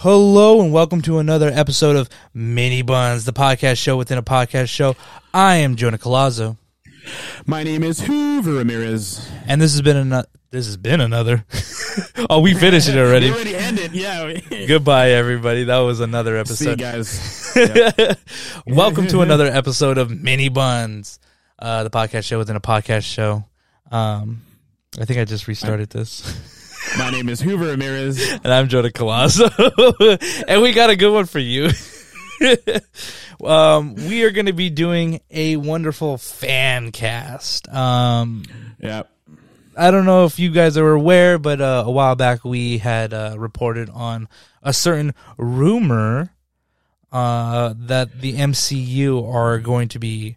Hello and welcome to another episode of Mini-Bunz, the podcast show within a podcast show. I am Jonah Colazzo, My name is Hoover Ramirez. and this has been another. This has been another. oh, we finished it already. We already ended. Yeah. Goodbye, everybody. That was another See you episode. guys. welcome to another episode of Mini-Bunz, uh, the podcast show within a podcast show. Um, I think I just restarted this. My name is Hoover Ramirez. and I'm Jonah Colasso. and we got a good one for you. um, we are going to be doing a wonderful fan cast. Um, Yeah. I don't know if you guys are aware, but uh, a while back we had uh, reported on a certain rumor uh, that the MCU are going to be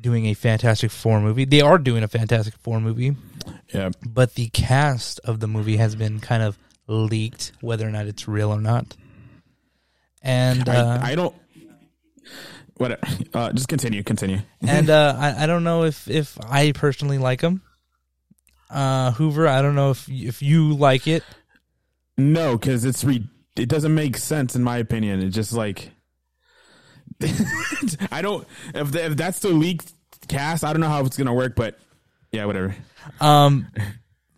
doing a Fantastic Four movie. They are doing a Fantastic Four movie Yeah. but the cast of the movie has been kind of leaked, whether or not it's real or not. And uh, I, I don't. What? Uh, just continue. Continue. and uh, I, I don't know if if I personally like him. Uh, Hoover, I don't know if if you like it. No, because it's re. It doesn't make sense in my opinion. It's just like. I don't. If, the, if that's the leaked cast, I don't know how it's gonna work. But yeah, whatever. Um,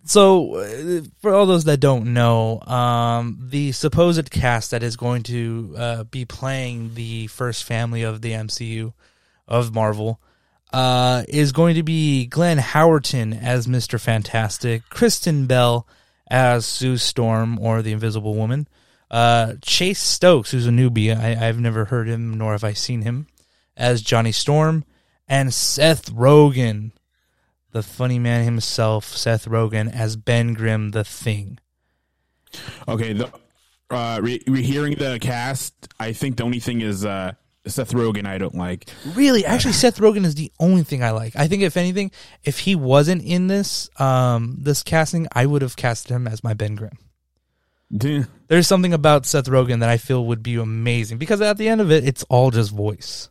so uh, for all those that don't know, um, the supposed cast that is going to uh, be playing the first family of the MCU of Marvel uh, is going to be Glenn Howerton as Mister Fantastic, Kristen Bell as Sue Storm or the Invisible Woman, uh, Chase Stokes, who's a newbie, I, I've never heard him nor have I seen him, as Johnny Storm, and Seth Rogen the funny man himself, Seth Rogen, as Ben Grimm, the Thing. Okay. The uh, re- re- hearing the cast, I think the only thing is uh, Seth Rogen. I don't like. Really, actually, Seth Rogen is the only thing I like. I think, if anything, if he wasn't in this um, this casting, I would have casted him as my Ben Grimm. Duh. There's something about Seth Rogen that I feel would be amazing because at the end of it, it's all just voice.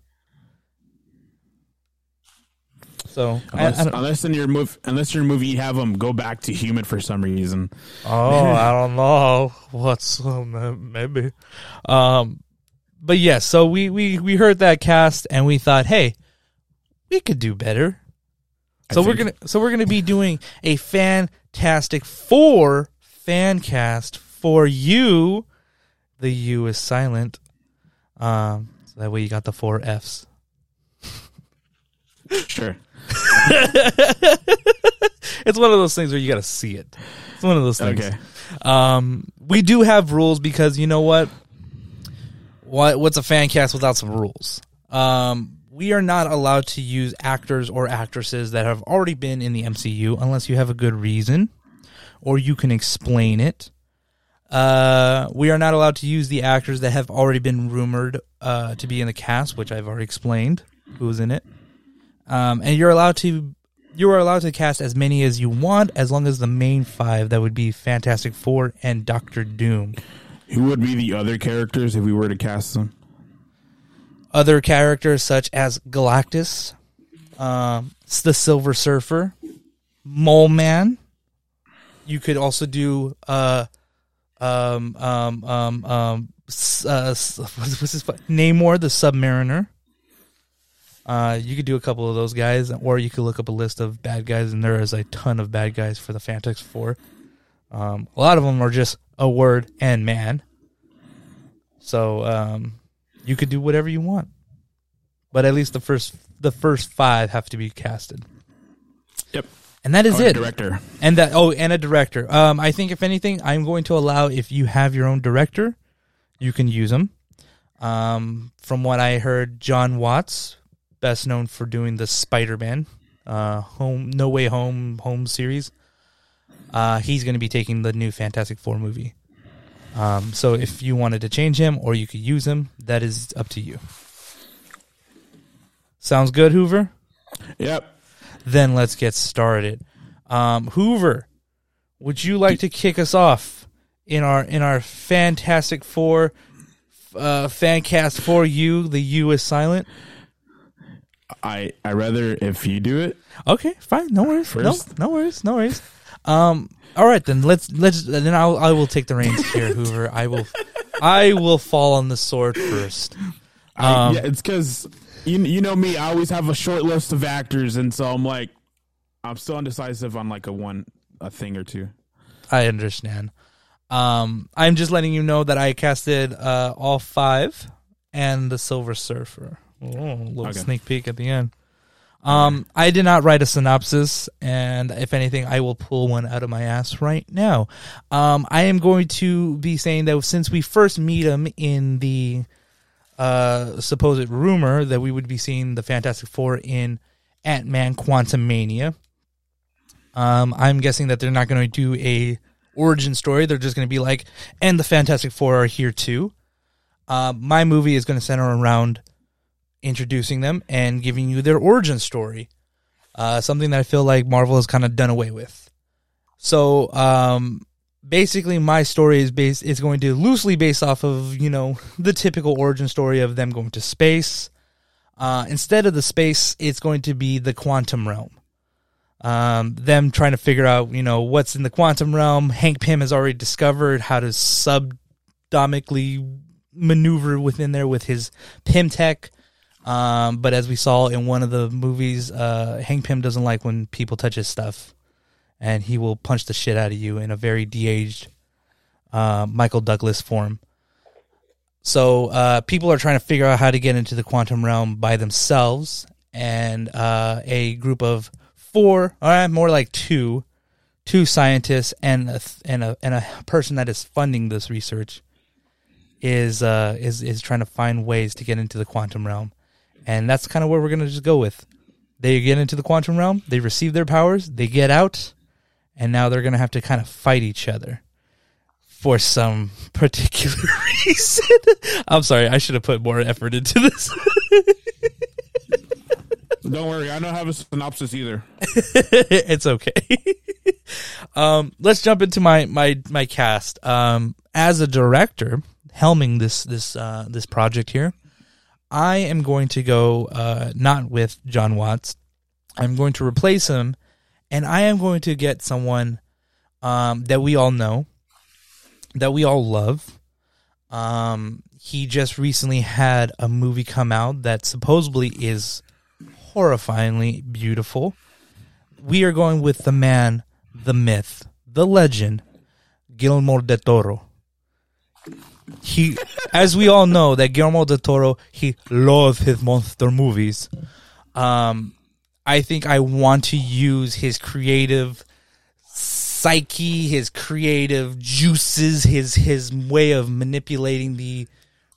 So, I, I Unless, unless in your movie, unless your movie you have them go back to human for some reason. Oh, I don't know. What's maybe. Um but yeah, so we we we heard that cast and we thought, "Hey, we could do better." So we're going to so we're to be doing a fantastic 4 fan cast for you. The U is silent. Um so that way you got the 4 Fs. Sure. It's one of those things where you got to see it. It's one of those things. Okay. Um, we do have rules because you know what? What what's a fan cast without some rules? Um, we are not allowed to use actors or actresses that have already been in the MCU unless you have a good reason or you can explain it. Uh, we are not allowed to use the actors that have already been rumored uh, to be in the cast, which I've already explained who's in it. Um, and you're allowed to you are allowed to cast as many as you want, as long as the main five that would be Fantastic Four and Doctor Doom. Who would be the other characters if we were to cast them? Other characters such as Galactus, um, the Silver Surfer, Mole Man. You could also do uh, um, um, um, um, uh, what's, what's his fu- Namor, the Submariner. Uh, you could do a couple of those guys, or you could look up a list of bad guys, and there is a ton of bad guys for the Fantastic Four. Um, a lot of them are just a word and man. So um, you could do whatever you want, but at least the first the first five have to be casted, Yep. and that is Or it. Director. And that oh, and a director. Um, I think if anything, I'm going to allow if you have your own director, you can use them. Um, from what I heard, Jon Watts, best known for doing the Spider-Man, uh, home No Way Home home series. Uh, he's going to be taking the new Fantastic Four movie. Um, so if you wanted to change him or you could use him, that is up to you. Sounds good, Hoover? Yep. then let's get started. Um, Hoover, would you like to kick us off in our in our Fantastic Four uh, fan cast for you? The U is silent. I I rather if you do it. Okay, fine. No worries. First. No, no worries. No worries. Um. All right then. Let's let's then I'll I will take the reins here, Hoover. I will I will fall on the sword first. I, Um, yeah, it's because you you know me. I always have a short list of actors, and so I'm like, I'm still indecisive on like a one a thing or two. I understand. Um, I'm just letting you know that I casted uh, all five and the Silver Surfer. Oh, a little Okay. sneak peek at the end. Um, I did not write a synopsis, and if anything, I will pull one out of my ass right now. Um, I am going to be saying that since we first meet him in the uh, supposed rumor that we would be seeing the Fantastic Four in Ant Man Quantumania, um, I'm guessing that they're not going to do a origin story. They're just going to be like, and the Fantastic Four are here too. Uh, my movie is going to center around introducing them and giving you their origin story. Uh, something that I feel like Marvel has kind of done away with. So, um, basically, my story is based is going to loosely based off of you know the typical origin story of them going to space. Uh, instead of the space, it's going to be the quantum realm um, them trying to figure out, you know, what's in the quantum realm. Hank Pym has already discovered how to subatomically maneuver within there with his Pym tech. Um, but as we saw in one of the movies, uh, Hank Pym doesn't like when people touch his stuff, and he will punch the shit out of you in a very de-aged uh, Michael Douglas form. So uh, people are trying to figure out how to get into the quantum realm by themselves, and uh, a group of four, or more like two, two scientists and a, and a and a person that is funding this research is uh is is trying to find ways to get into the quantum realm, and that's kind of where we're gonna just go with. They get into the quantum realm, they receive their powers, they get out, and now they're gonna have to kind of fight each other for some particular reason. I'm sorry, I should have put more effort into this. Don't worry, I don't have a synopsis either. it's okay. um, let's jump into my my my cast. Um, as a director, helming this this uh, this project here, I am going to go uh, not with Jon Watts. I'm going to replace him, and I am going to get someone um, that we all know, that we all love. Um, he just recently had a movie come out that supposedly is horrifyingly beautiful. We are going with the man, the myth, the legend, Guillermo del Toro. He, as we all know, that Guillermo del Toro he loves his monster movies. Um, I think I want to use his creative psyche, his creative juices, his his way of manipulating the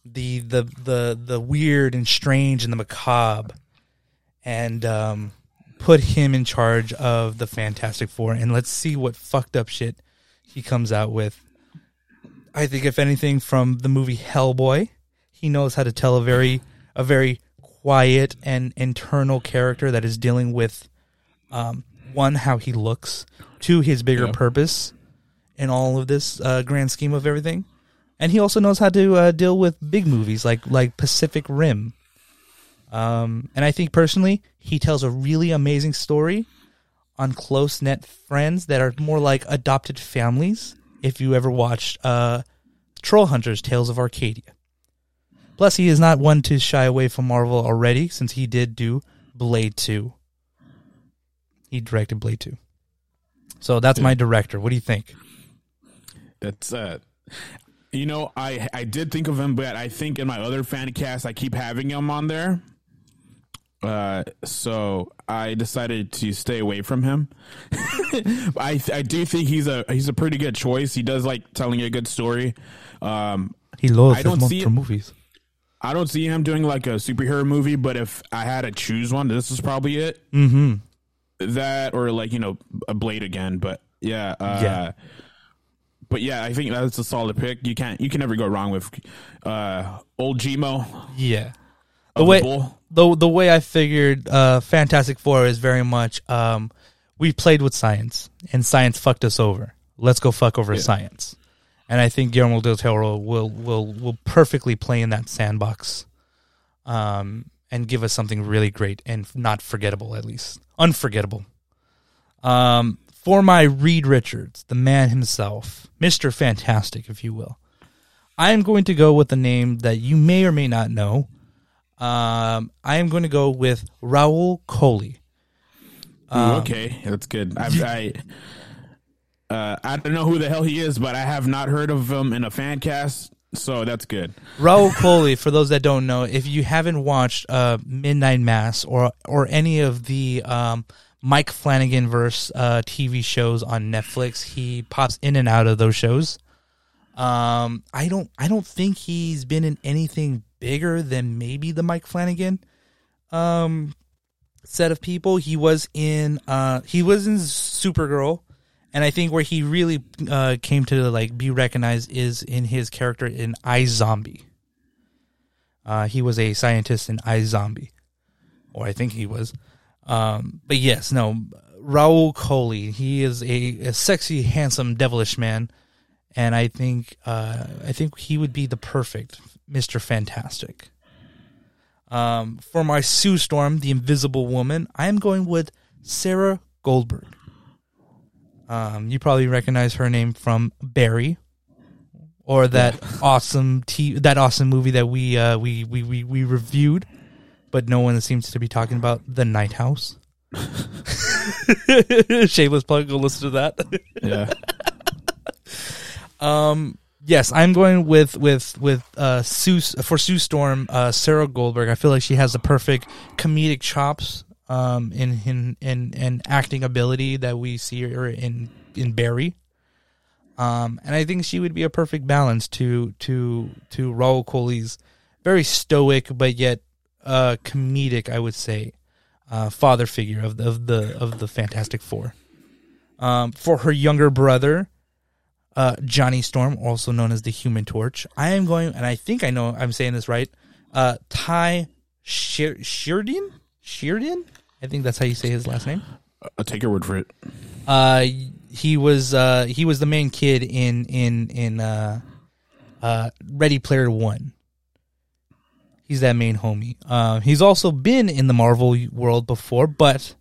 the the the the weird and strange and the macabre, and um, put him in charge of the Fantastic Four, and let's see what fucked up shit he comes out with. I think if anything from the movie Hellboy, he knows how to tell a very a very quiet and internal character that is dealing with um, one how he looks, two his bigger Yeah. purpose in all of this uh, grand scheme of everything, and he also knows how to uh, deal with big movies like like Pacific Rim. Um, and I think personally, he tells a really amazing story on close knit friends that are more like adopted families. If you ever watched uh, Trollhunters: Tales of Arcadia. Plus, he is not one to shy away from Marvel already, since he did do Blade Two. He directed Blade Two. So that's my director. What do you think? That's uh you know, I I did think of him, but I think in my other fan cast I keep having him on there. Uh, so I decided to stay away from him. I I do think he's a he's a pretty good choice. He does like telling a good story. Um, He loves I don't his see movies. I don't see him doing like a superhero movie, but if I had to choose one, this is probably it. Mm-hmm. That or like you know a Blade again, but yeah, uh, Yeah. But yeah, I think that's a solid pick. You can't you can never go wrong with uh, old Gmo. Yeah. The way Bull. the the way I figured uh, Fantastic Four is very much um, we played with science and science fucked us over. Let's go fuck over science. And I think Guillermo del Toro will will will perfectly play in that sandbox, um, and give us something really great and not forgettable at least unforgettable. Um, for my Reed Richards, the man himself, Mister Fantastic, if you will. I'm going to go with a name that you may or may not know. Um, I am going to go with Rahul Kohli. Ooh, okay, that's good. I've, I uh, I don't know who the hell he is, but I have not heard of him in a fan cast, so that's good. Rahul Kohli, for those that don't know, if you haven't watched uh, Midnight Mass or or any of the um, Mike Flanagan verse uh, TV shows on Netflix, he pops in and out of those shows. Um, I don't I don't think he's been in anything bigger than maybe the Mike Flanagan um set of people. He was in uh he was in Supergirl and I think where he really uh came to like be recognized is in his character in iZombie. Uh he was a scientist in iZombie, Or I think he was. Um but yes, no Rahul Kohli, he is a, a sexy, handsome, devilish man and I think uh, I think he would be the perfect Mister Fantastic. Um, for my Sue Storm, the Invisible Woman, I am going with Sarah Goldberg. Um, you probably recognize her name from Barry, or that awesome t- that awesome movie that we, uh, we, we we we reviewed, but no one seems to be talking about the Night House. Shameless plug. Go listen to that. Yeah. Um, yes, I'm going with with with uh Sue for Sue Storm, uh, Sarah Goldberg. I feel like she has the perfect comedic chops, um, in in in, in acting ability that we see her in in Barry. Um, and I think she would be a perfect balance to to to Rahul Kohli's very stoic but yet uh comedic, I would say, uh, father figure of the of the of the Fantastic Four. Um, for her younger brother, uh, Johnny Storm, also known as the Human Torch. I am going, and I think I know I'm saying this right. Uh, Tye Sheer- Sheerdian? Sheerdian? I think that's how you say his last name. I'll take your word for it. Uh, he was uh, he was the main kid in in in uh, uh, Ready Player One. He's that main homie. Uh, he's also been in the Marvel world before, but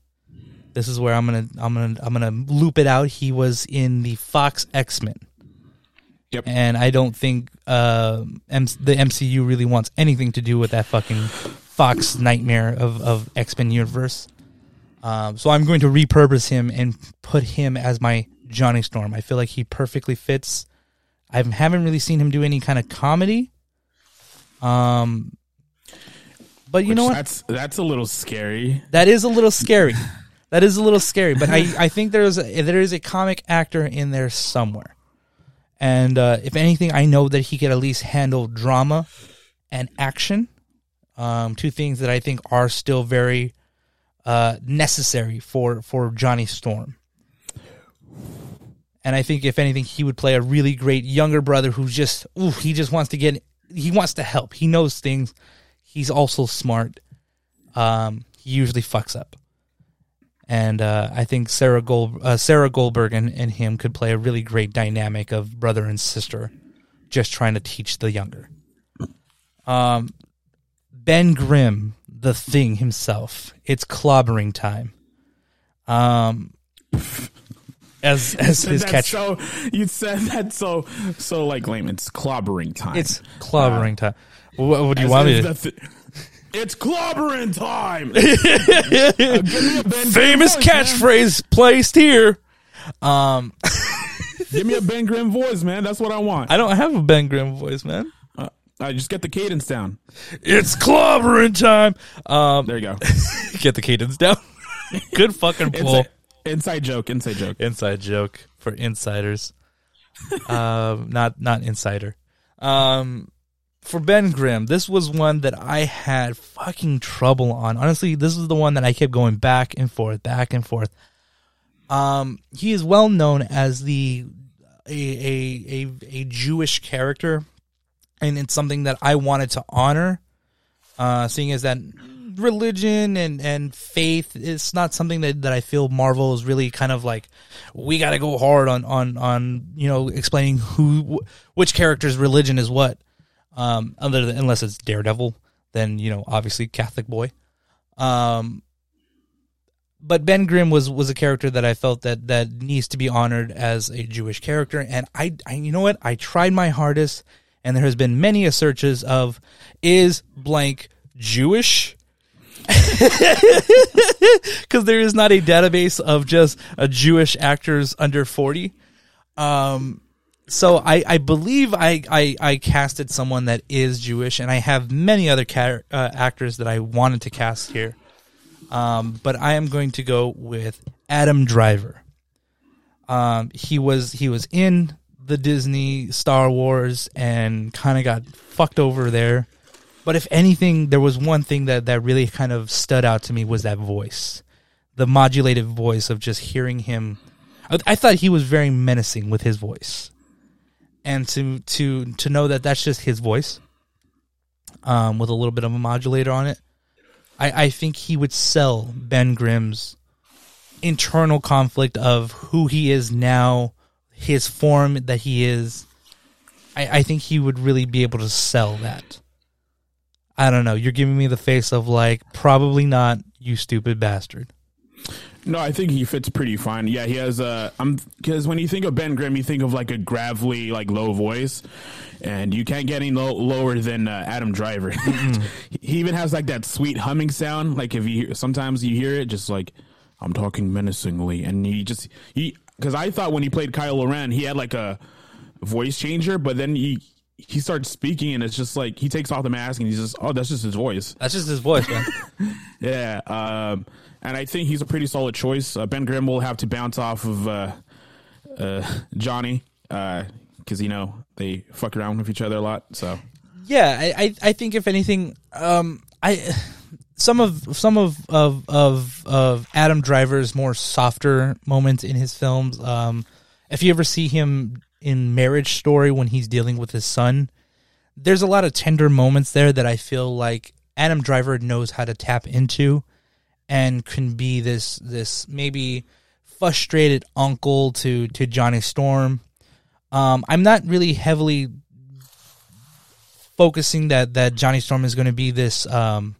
this is where I'm gonna I'm gonna I'm gonna loop it out. He was in the Fox X Men. Yep. And I don't think uh, M- the MCU really wants anything to do with that fucking Fox nightmare of of X Men universe. Um, so I'm going to repurpose him and put him as my Johnny Storm. I feel like he perfectly fits. I haven't really seen him do any kind of comedy. Um, but you Which know what? That's that's a little scary. That is a little scary. That is a little scary, but I, I think there's a, there is a comic actor in there somewhere, and uh, if anything, I know that he could at least handle drama and action, um, two things that I think are still very uh, necessary for for Johnny Storm. And I think if anything, he would play a really great younger brother who just ooh, he just wants to get he wants to help. He knows things. He's also smart. Um, he usually fucks up and uh, I think Sarah Gold uh, Sarah Goldberg and, and him could play a really great dynamic of brother and sister, just trying to teach the younger. Um, Ben Grimm, the Thing himself. It's clobbering time. Um, as as his catch. So you said that so so like layman. It's clobbering time. it's clobbering time. What, what do you want me to? The thi- it's clobbering time. Uh, give me a Ben Famous Grimm voice, man. catchphrase placed here. Um, Give me a Ben Grimm voice, man. That's what I want. I don't have a Ben Grimm voice, man. Uh, I just get the cadence down. It's clobbering time. Um, There you go. get the cadence down. Good fucking pull. Inside, inside joke. Inside joke. Inside joke for insiders. um, not not insider. Um, for Ben Grimm, this was one that I had fucking trouble on. Honestly, this is the one that I kept going back and forth, back and forth. Um, he is well known as the a a a, a Jewish character, and it's something that I wanted to honor. Uh, seeing as that religion and and faith it's not something that, that I feel Marvel is really kind of like we got to go hard on on on you know explaining who wh- which character's religion is what um other than unless it's Daredevil then you know obviously Catholic boy. Um but Ben Grimm was was a character that I felt that that needs to be honored as a Jewish character. And I, I you know what? I tried my hardest and there has been many a searches of is blank Jewish? Because there is not a database of just a Jewish actors under 40. Um, so I, I believe I, I, I casted someone that is Jewish, and I have many other car- uh, actors that I wanted to cast here. Um, but I am going to go with Adam Driver. Um, he was he was in the Disney Star Wars and kind of got fucked over there. But if anything, there was one thing that, that really kind of stood out to me was that voice, the modulated voice of just hearing him. I, I thought he was very menacing with his voice, and to to to know that that's just his voice, um, with a little bit of a modulator on it, I I think he would sell Ben Grimm's internal conflict of who he is now, his form that he is. I, I think he would really be able to sell that. I don't know. You're giving me the face of like, probably not, you stupid bastard. No, I think he fits pretty fine. Yeah, he has a. I'm because when you think of Ben Grimm, you think of like a gravelly, like low voice, and you can't get any low, lower than uh, Adam Driver. he even has like that sweet humming sound. Like if you hear, sometimes you hear it, just like I'm talking menacingly, and he just he because I thought when he played Kylo Ren, he had like a voice changer, but then he he starts speaking, and it's just like he takes off the mask, and he's just oh, that's just his voice. That's just his voice, man. Yeah, um, and I think he's a pretty solid choice. Uh, ben Grimm will have to bounce off of uh, uh, Johnny because you know they fuck around with each other a lot. So yeah, I, I, I think if anything, um, I some of some of of of of Adam Driver's more softer moments in his films. Um, if you ever see him in Marriage Story when he's dealing with his son, there's a lot of tender moments there that I feel like Adam Driver knows how to tap into, and can be this this maybe frustrated uncle to to Johnny Storm. Um, I'm not really heavily focusing that that Johnny Storm is going to be this um,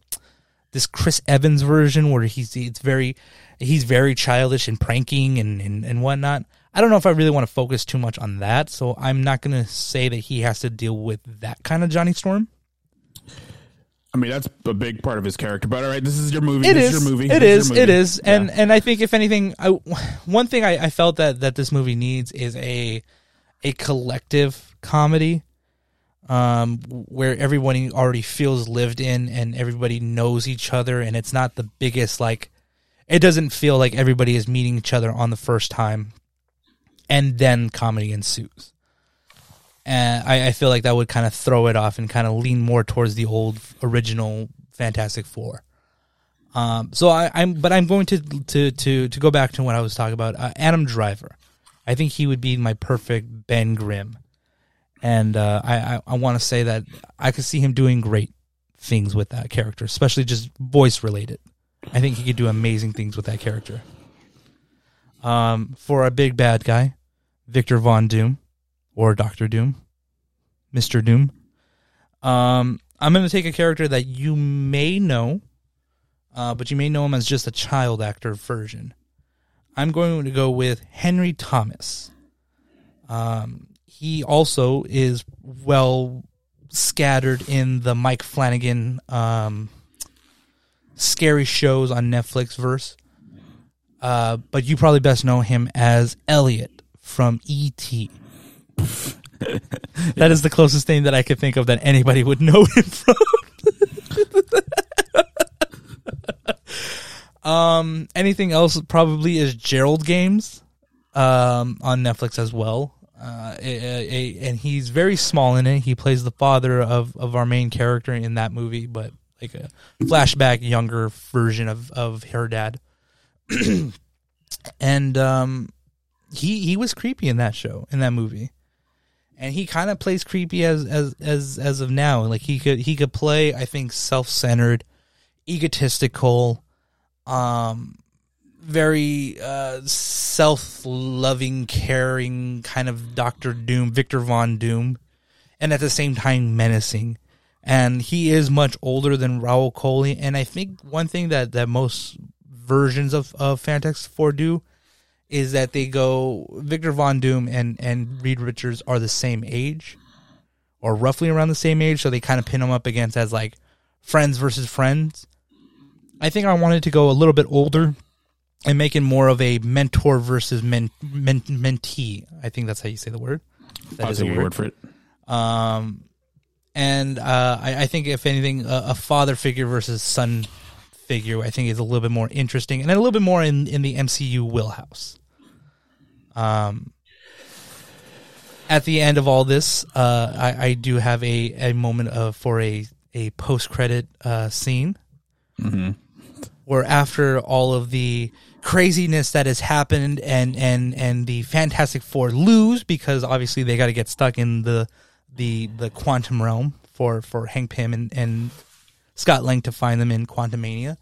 this Chris Evans version where he's it's very he's very childish and pranking and, and and whatnot. I don't know if I really want to focus too much on that, so I'm not going to say that he has to deal with that kind of Johnny Storm. I mean that's a big part of his character. But all right, this is your movie. It this is. your movie. It This is. movie. is. And Yeah. and I think if anything, I one thing I, I felt that that this movie needs is a a collective comedy, um, where everybody already feels lived in and everybody knows each other, and it's not the biggest like. It doesn't feel like everybody is meeting each other on the first time, and then comedy ensues. And I, I feel like that would kind of throw it off and kind of lean more towards the old original Fantastic Four. Um, so I, I'm, but I'm going to to to to go back to what I was talking about. Uh, Adam Driver, I think he would be my perfect Ben Grimm, and uh, I I, I want to say that I could see him doing great things with that character, especially just voice related. I think he could do amazing things with that character. Um, for a big bad guy, Victor Von Doom, or Doctor Doom, Mister Doom. Um, I'm going to take a character that you may know, uh, but you may know him as just a child actor version. I'm going to go with Henry Thomas. Um, he also is well scattered in the Mike Flanagan um, scary shows on Netflix verse. Uh, but you probably best know him as Elliot from E.T. that is the closest thing that I could think of that anybody would know him from. um, anything else probably is Gerald's Game, um, on Netflix as well. Uh, a, a- and he's very small in it. He plays the father of, of our main character in that movie, but like a flashback younger version of, of her dad. and um, he he was creepy in that show in that movie, and he kind of plays creepy as as as as of now. Like he could he could play I think self centered, egotistical, um, very uh, self loving, caring kind of Doctor Doom, Victor Von Doom, and at the same time menacing. And he is much older than Rahul Kohli. And I think one thing that, that most versions of, of Fantastic Four do is that they go Victor Von Doom and, and Reed Richards are the same age. or roughly around the same age, so they kind of pin them up against as like friends versus friends. I think I wanted to go a little bit older and make it more of a mentor versus men, men, mentee. I think that's how you say the word. That I'll is a take your word for it. um, and uh, I, I think if anything, a, a father figure versus son figure, I think is a little bit more interesting and a little bit more in in the MCU wheelhouse. Um, at the end of all this, uh, I, I do have a, a moment of for a a post credit uh, scene where after all of the craziness that has happened and and and the Fantastic Four lose because obviously they got to get stuck in the the the quantum realm for for Hank Pym and and Scott Lang to find them in Quantumania.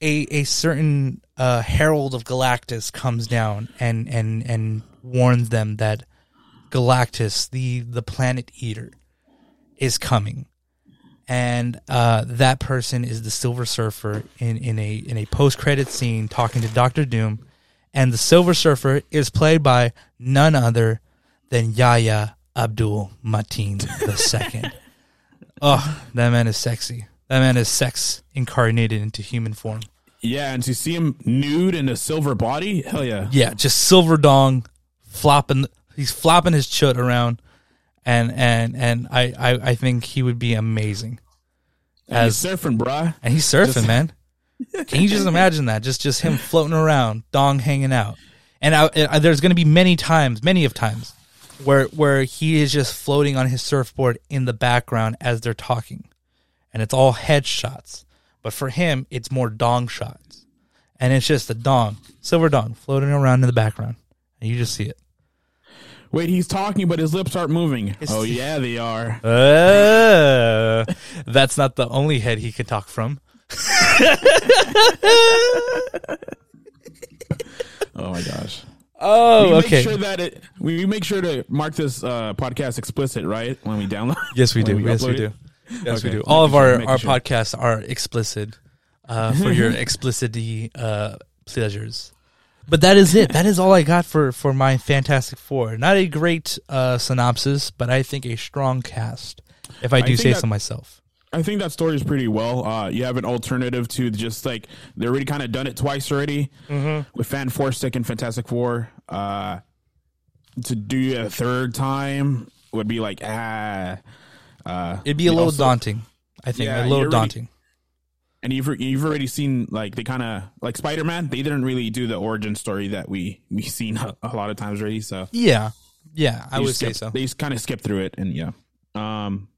A a certain uh, herald of Galactus comes down and and and warns them that Galactus, the the planet eater, is coming and uh, that person is the Silver Surfer in, in a in a post credit scene talking to Doctor Doom, and the Silver Surfer is played by none other than Yahya Abdul Mateen the second. oh, that man is sexy. That man is sex incarnated into human form. Yeah, and to see him nude in a silver body, hell yeah. Yeah, just silver dong, flopping. He's flopping his chut around, and and and I I, I think he would be amazing. And he's surfing, bruh. and he's surfing, man. Can you just imagine that? Just just him floating around, dong hanging out, and I, I, there's going to be many times, many of times, where where he is just floating on his surfboard in the background as they're talking, and it's all headshots. But for him, it's more dong shots, and it's just a dong, silver dong, floating around in the background, and you just see it. Wait, he's talking, but his lips aren't moving. oh yeah, they are. Uh, that's not the only head he could talk from. Oh my gosh. Oh, we okay. Make sure that it. We make sure to mark this uh, podcast explicit, right? When we download. Yes, we do. yes, we do. Yes, we do. All of our, our sure. podcasts are explicit uh, for your explicity uh, pleasures. But that is it. That is all I got for, for my Fantastic Four. Not a great uh, synopsis, but I think a strong cast, if I do think say that- so myself. I think that story is pretty well. Uh, you have an alternative to just like they already kind of done it twice already Mm-hmm. with Fan Four Stick and Fantastic Four. Uh, to do a third time would be like ah. Uh, It'd be a little also- daunting. I think Yeah, a little already- daunting. And you've you've already seen like they kind of like Spider Man. They didn't really do the origin story that we we seen a, a lot of times already. So Yeah, yeah, I would just say so. They just kind of skip through it, and yeah, um,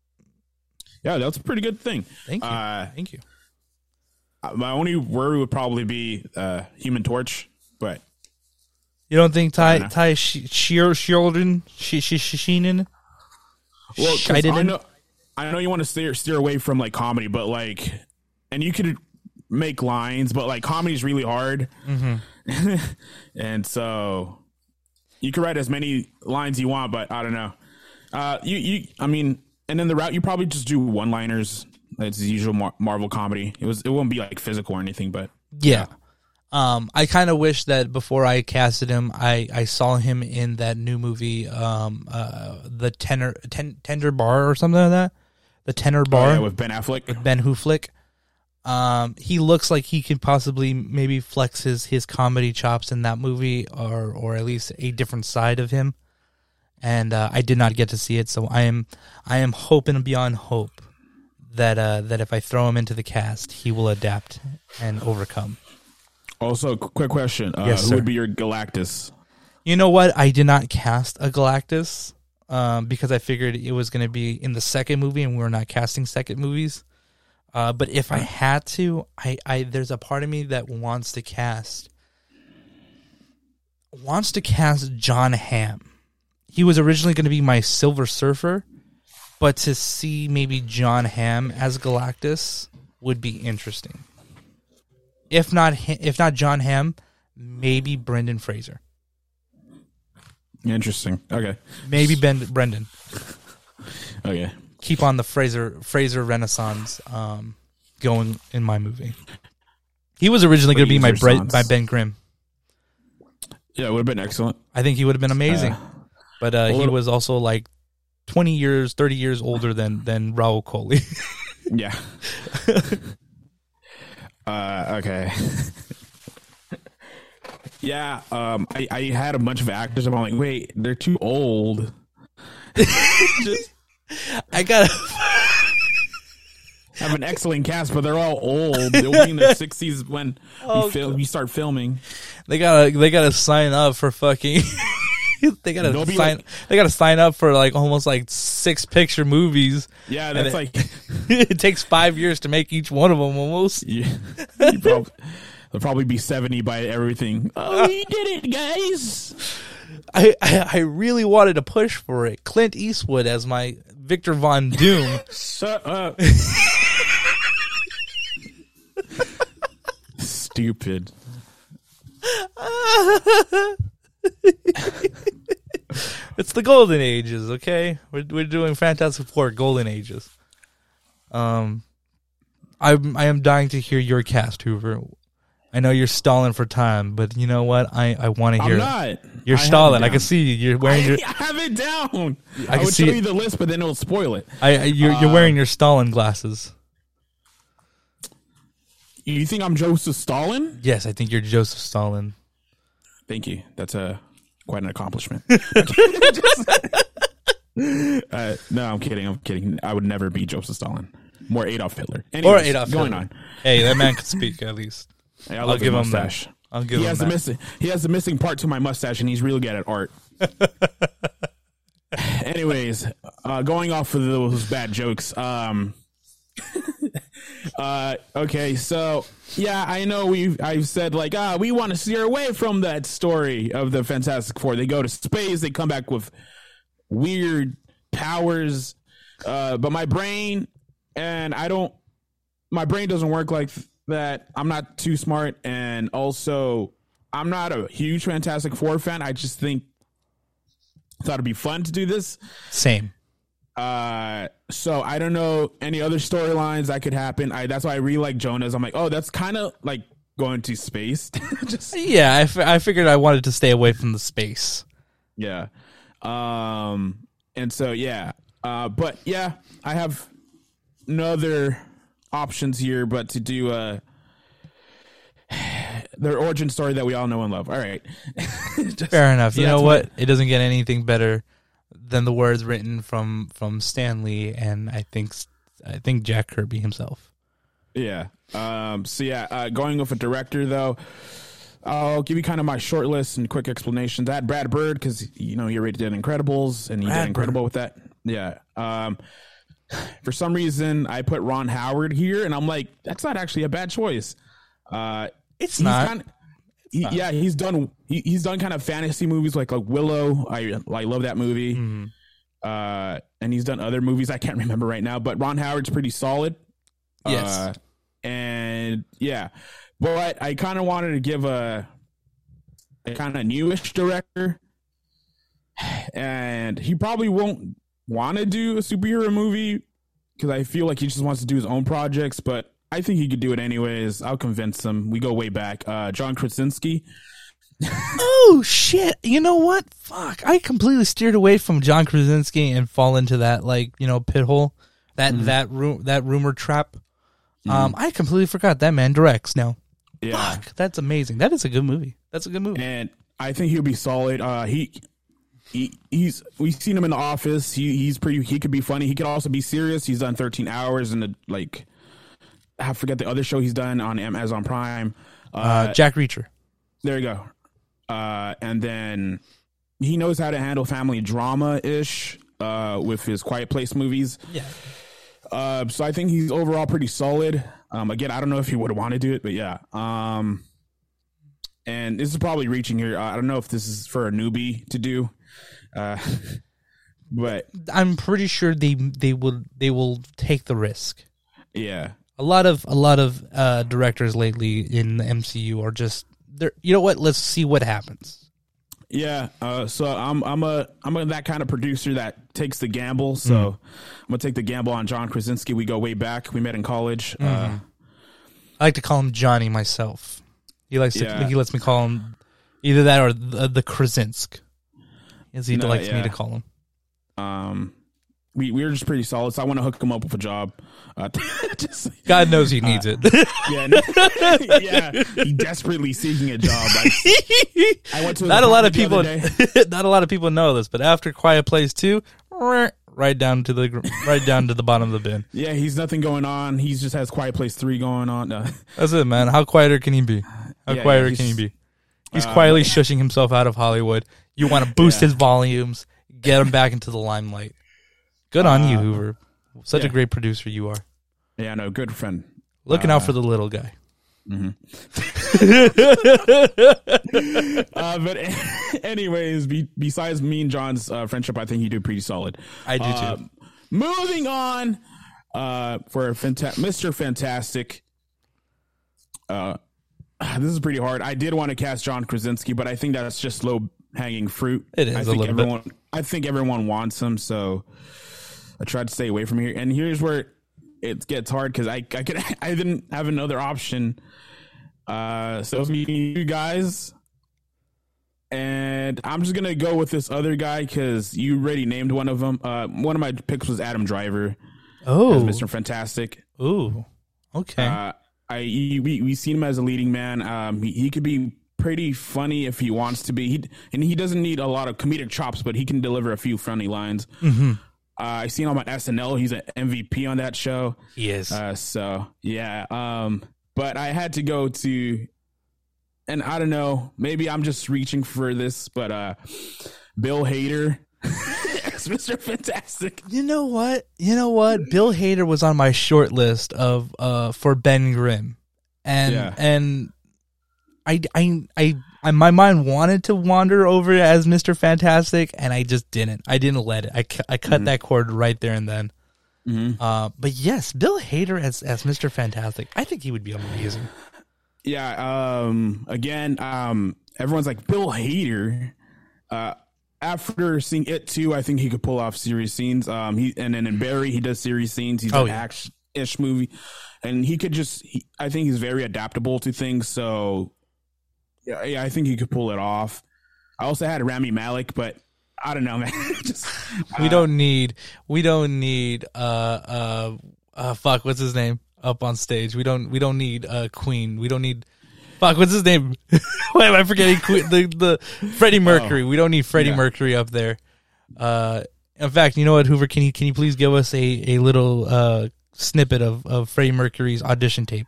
yeah, that's a pretty good thing. Thank you. Uh, Thank you. my only worry would probably be uh, Human Torch, but You don't think Tye know. Tye Sheer Sheridan She She Sheenan? well? I know I know you want to steer steer away from like comedy, but like, and you could make lines, but like comedy's really hard, Mm-hmm. and so you can write as many lines you want, but I don't know. Uh, you you, I mean, and then the route you probably just do one liners. It's the usual Mar- Marvel comedy. It was it won't be like physical or anything, but Yeah. Um, I kind of wish that before I casted him, I, I saw him in that new movie, um, uh, the tenor ten, tender bar or something like that. The tenor bar Oh, yeah, with Ben Affleck. with Ben Hooflick. Um, he looks like he could possibly maybe flex his, his comedy chops in that movie, or or at least a different side of him. And uh, I did not get to see it, so I am I am hoping beyond hope that uh, that if I throw him into the cast, he will adapt and overcome. Also, qu- quick question: uh, Yes, Who sir. would be your Galactus? You know what? I did not cast a Galactus um, because I figured it was going to be in the second movie, and we are not casting second movies. Uh, but if I had to, I, I there's a part of me that wants to cast wants to cast John Hamm. He was originally going to be my Silver Surfer, but to see maybe John Hamm as Galactus would be interesting. If not, if not John Hamm, maybe Brendan Fraser. Interesting. Okay. Maybe Ben Brendan. Okay. Keep on the Fraser Fraser Renaissance um, going in my movie. He was originally going to be my Bre- my Ben Grimm. Yeah, it would have been excellent. I think he would have been amazing, Uh, but uh, he was also like twenty years, thirty years older than than Rahul Kohli. Yeah. uh, okay. yeah. Um, I, I had a bunch of actors. I'm like, wait, they're too old. Just, I gotta. have an excellent cast, but they're all old. They'll be in their sixties when Oh, we, fil- we start filming. They gotta. They gotta sign up for fucking. they gotta They'll sign. like- they gotta sign up for like almost like six picture movies. Yeah, that's it- like it takes five years to make each one of them almost. yeah, you prob- they'll probably be seventy by everything. Oh, you did it, guys! I, I I really wanted to push for it. Clint Eastwood as my Victor Von Doom. Shut up. Stupid. it's the golden ages, okay? We're we're doing Fantastic Four golden ages. Um, I'm I am dying to hear your cast, Hoover. I know you're stalling for time, but you know what? I I want to hear. I'm not. You're I stalling. I can see you. You're wearing your. I have it down. I, can would see show it. you the list, but then it'll spoil it. I, I you're, you're Uh, wearing your Stalin glasses. You think I'm Joseph Stalin? Yes, I think you're Joseph Stalin. Thank you. That's a quite an accomplishment. uh, no, I'm kidding. I'm kidding. I would never be Joseph Stalin. More Adolf Hitler. Or Adolf going Hitler. on. Hey, that man can speak at least. Hey, I I'll love give his him that. mustache. I'll give He him has the that. missing. He has the missing part to my mustache, and he's really good at art. Anyways, uh, going off of those bad jokes. Um, uh, okay, so yeah, I know we've I've said like ah we want to steer away from that story of the Fantastic Four. They go to space, they come back with weird powers, uh, but my brain and I don't. My brain doesn't work like that. I'm not too smart, and also I'm not a huge Fantastic Four fan. I just think thought it'd be fun to do this. Same. Uh, so I don't know any other storylines that could happen. I that's why I really like Jonas. I'm like, oh, that's kind of like going to space. just Yeah, I, I figured I wanted to stay away from the space. yeah. Um, and so yeah. Uh, but yeah, I have no other options here but to do uh their origin story that we all know and love. All right. Just- Fair enough. So you know what? It doesn't get anything better than the words written from from Stan Lee and I think I think Jack Kirby himself. Yeah. Um, so yeah, uh, going with a director though, I'll give you kind of my short list and quick explanation. That Brad Bird because you know he already did Incredibles and he Brad did Incredible with that. Yeah. Um, for some reason, I put Ron Howard here, and I'm like, that's not actually a bad choice. Uh, It's not. Kind he, yeah, he's done. He, he's done kind of fantasy movies like like Willow. I I love that movie. Mhm. Uh, and he's done other movies I can't remember right now. But Ron Howard's pretty solid. Yes. Uh, and yeah, but I kind of wanted to give a a kind of newish director, and he probably won't want to do a superhero movie because I feel like he just wants to do his own projects. But I think he could do it anyways. I'll convince him. We go way back. Uh, John Krasinski. Oh shit! You know what? Fuck! I completely steered away from John Krasinski and fall into that like you know pit hole, that Mm-hmm. that room that rumor trap. Um, I completely forgot that man directs now. Yeah. Fuck! That's amazing. That is a good movie. That's a good movie. and I think he'll be solid. Uh, he, he he's we've seen him in the office. He he's pretty. He could be funny. He could also be serious. He's done 13 hours and the like. I forget the other show he's done on Amazon Prime. Uh, Uh, Jack Reacher. there you go. Uh, and then he knows how to handle family drama ish uh, with his Quiet Place movies. Yeah. Uh, so I think he's overall pretty solid. Um, again, I don't know if he would want to do it, but yeah. Um, and this is probably reaching here. Uh, I don't know if this is for a newbie to do, uh, but I'm pretty sure they they will they will take the risk. yeah, A lot of a lot of uh, directors lately in the MCU are just they're you know what? Let's see what happens. yeah. Uh, so I'm I'm a I'm a, that kind of producer that takes the gamble. So Mm-hmm. I'm gonna take the gamble on John Krasinski. We go way back. We met in college. Uh, I like to call him Johnny myself. He likes Yeah. to he lets me call him either that or the, the Krasinsk, as he No, likes me to call him. Um, we we were just pretty solid. So I want to hook him up with a job. Uh, just, God knows he needs it. yeah, no- yeah. He desperately seeking a job. I, I went to not a lot of people. apartment the other day. not a lot of people know this, but after Quiet Place Two, right down to the right down to the bottom of the bin. Yeah, he's nothing going on. He just has Quiet Place three going on. Uh, That's it, man. How quieter can he be? How Yeah, quieter yeah, can he be? He's quietly shushing himself out of Hollywood. You want to boost Yeah. his volumes, get him back into the limelight. Good on you, Hoover. Such a great producer you are. yeah, no, good friend. Looking out for the little guy. Uh, but anyways, be, besides me and John's uh, friendship, I think you do pretty solid. I do too. Uh, moving on uh, for Fanta- Mr. Fantastic. Uh, this is pretty hard. I did want to cast John Krasinski, but I think that's just low hanging fruit. It is I a think little bit. I think everyone wants them, so I tried to stay away from here. And here's where it gets hard because I I could I didn't have another option. Uh, so it was me you guys, and I'm just gonna go with this other guy because you already named one of them. Uh, one of my picks was Adam Driver Oh, Mr. Fantastic. ooh, okay. Uh, I we we seen him as a leading man. Um, he, he could be pretty funny if he wants to be. He and he doesn't need a lot of comedic chops, but he can deliver a few funny lines. Mm-hmm. Uh, I seen him on SNL. He's an MVP on that show. he is. Uh, so yeah. Um, but I had to go to, and I don't know. Maybe I'm just reaching for this, but uh, Bill Hader Mr. Fantastic. You know what? You know what? Bill Hader was on my short list of uh for Ben Grimm, and Yeah. and I, I I I my mind wanted to wander over as Mister Fantastic, and I just didn't. I didn't let it. I, cu- I cut that cord right there and then. Mhm. Uh, but yes, Bill Hader as as Mister Fantastic, I think he would be amazing. Yeah. Um. Again. Um. Everyone's like Bill Hader. Uh. After seeing it too, I think he could pull off serious scenes. Um. He and then in Barry, he does serious scenes. He's Oh, an yeah. action ish movie, and he could just. He, I think he's very adaptable to things. So. Yeah, I think he could pull it off. I also had Rami Malek, but I don't know, man. just We uh, don't need we don't need uh uh uh fuck what's his name up on stage. We don't we don't need uh Queen. We don't need fuck what's his name? Why am I forgetting Queen the the Freddie Mercury. We don't need Freddie Yeah. Mercury up there. Uh in fact, you know what Hoover can you can you please give us a a little uh snippet of of Freddie Mercury's audition tape?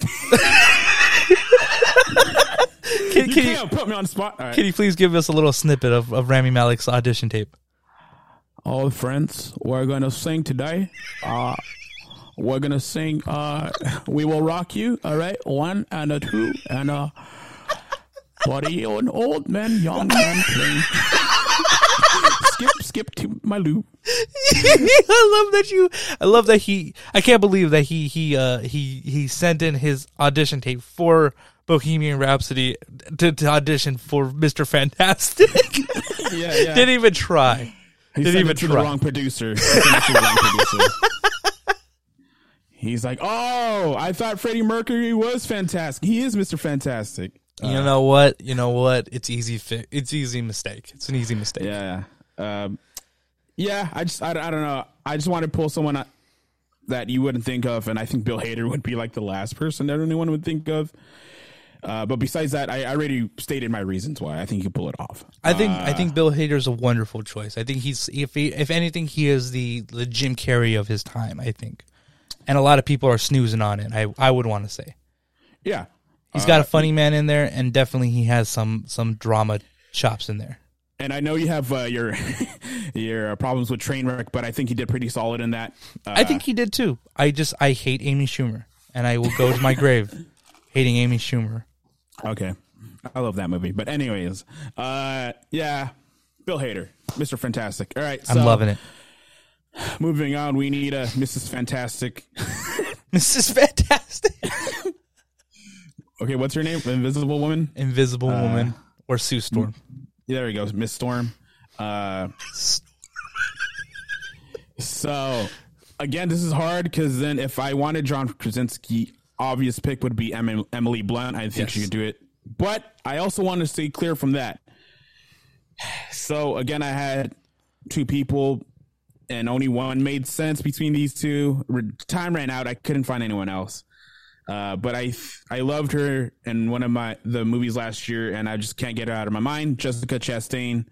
can, You can can't put me on the spot. All right. can you please give us a little snippet of, of Rami Malek's audition tape? All friends, we're gonna sing today. Uh, we're gonna sing. Uh, we will rock you. All right, one and a two and a. What are you, an old man, young man playing? skip, skip to my loop. I love that you. I love that he. I can't believe that he he uh he he sent in his audition tape for Bohemian Rhapsody to, to audition for Mister Fantastic. Yeah, yeah. Didn't even try. He Didn't even try. wrong producer. He sent it to the wrong producer. He's like, oh, I thought Freddie Mercury was fantastic. He is Mr. Fantastic. you know what? You know what? It's easy. Fi- it's easy mistake. It's an easy mistake. Yeah. Um, yeah, I just, I, I don't know. I just want to pull someone uh, that you wouldn't think of, and I think Bill Hader would be like the last person that anyone would think of. Uh, but besides that, I, I already stated my reasons why I think you pull it off. I think I think Bill Hader's a wonderful choice. I think he's if he, if anything he is the the Jim Carrey of his time. I think, and a lot of people are snoozing on it. I I would want to say. Yeah. He's got a funny man in there, and definitely he has some some drama chops in there. And I know you have uh, your your uh, problems with Trainwreck, but I think he did pretty solid in that. Uh, I think he did too. I just I hate Amy Schumer, and I will go to my grave hating Amy Schumer. Okay. I love that movie. But anyways, uh yeah, Bill Hader, Mr. Fantastic. All right, I'm loving it. Moving on, we need a Mrs. Fantastic. Mrs. fantastic. Okay, what's her name? Invisible Woman. Invisible Woman or Sue Storm. Yeah, there we go, Miss Storm. Uh So again, this is hard because then if I wanted John Krasinski, obvious pick would be Emily Blunt. I think Yes. she could do it. But I also want to stay clear from that. So again, I had two people, and only one made sense between these two. Time ran out. I couldn't find anyone else. Uh, but I I loved her in one of my the movies last year, and I just can't get her out of my mind. Jessica Chastain.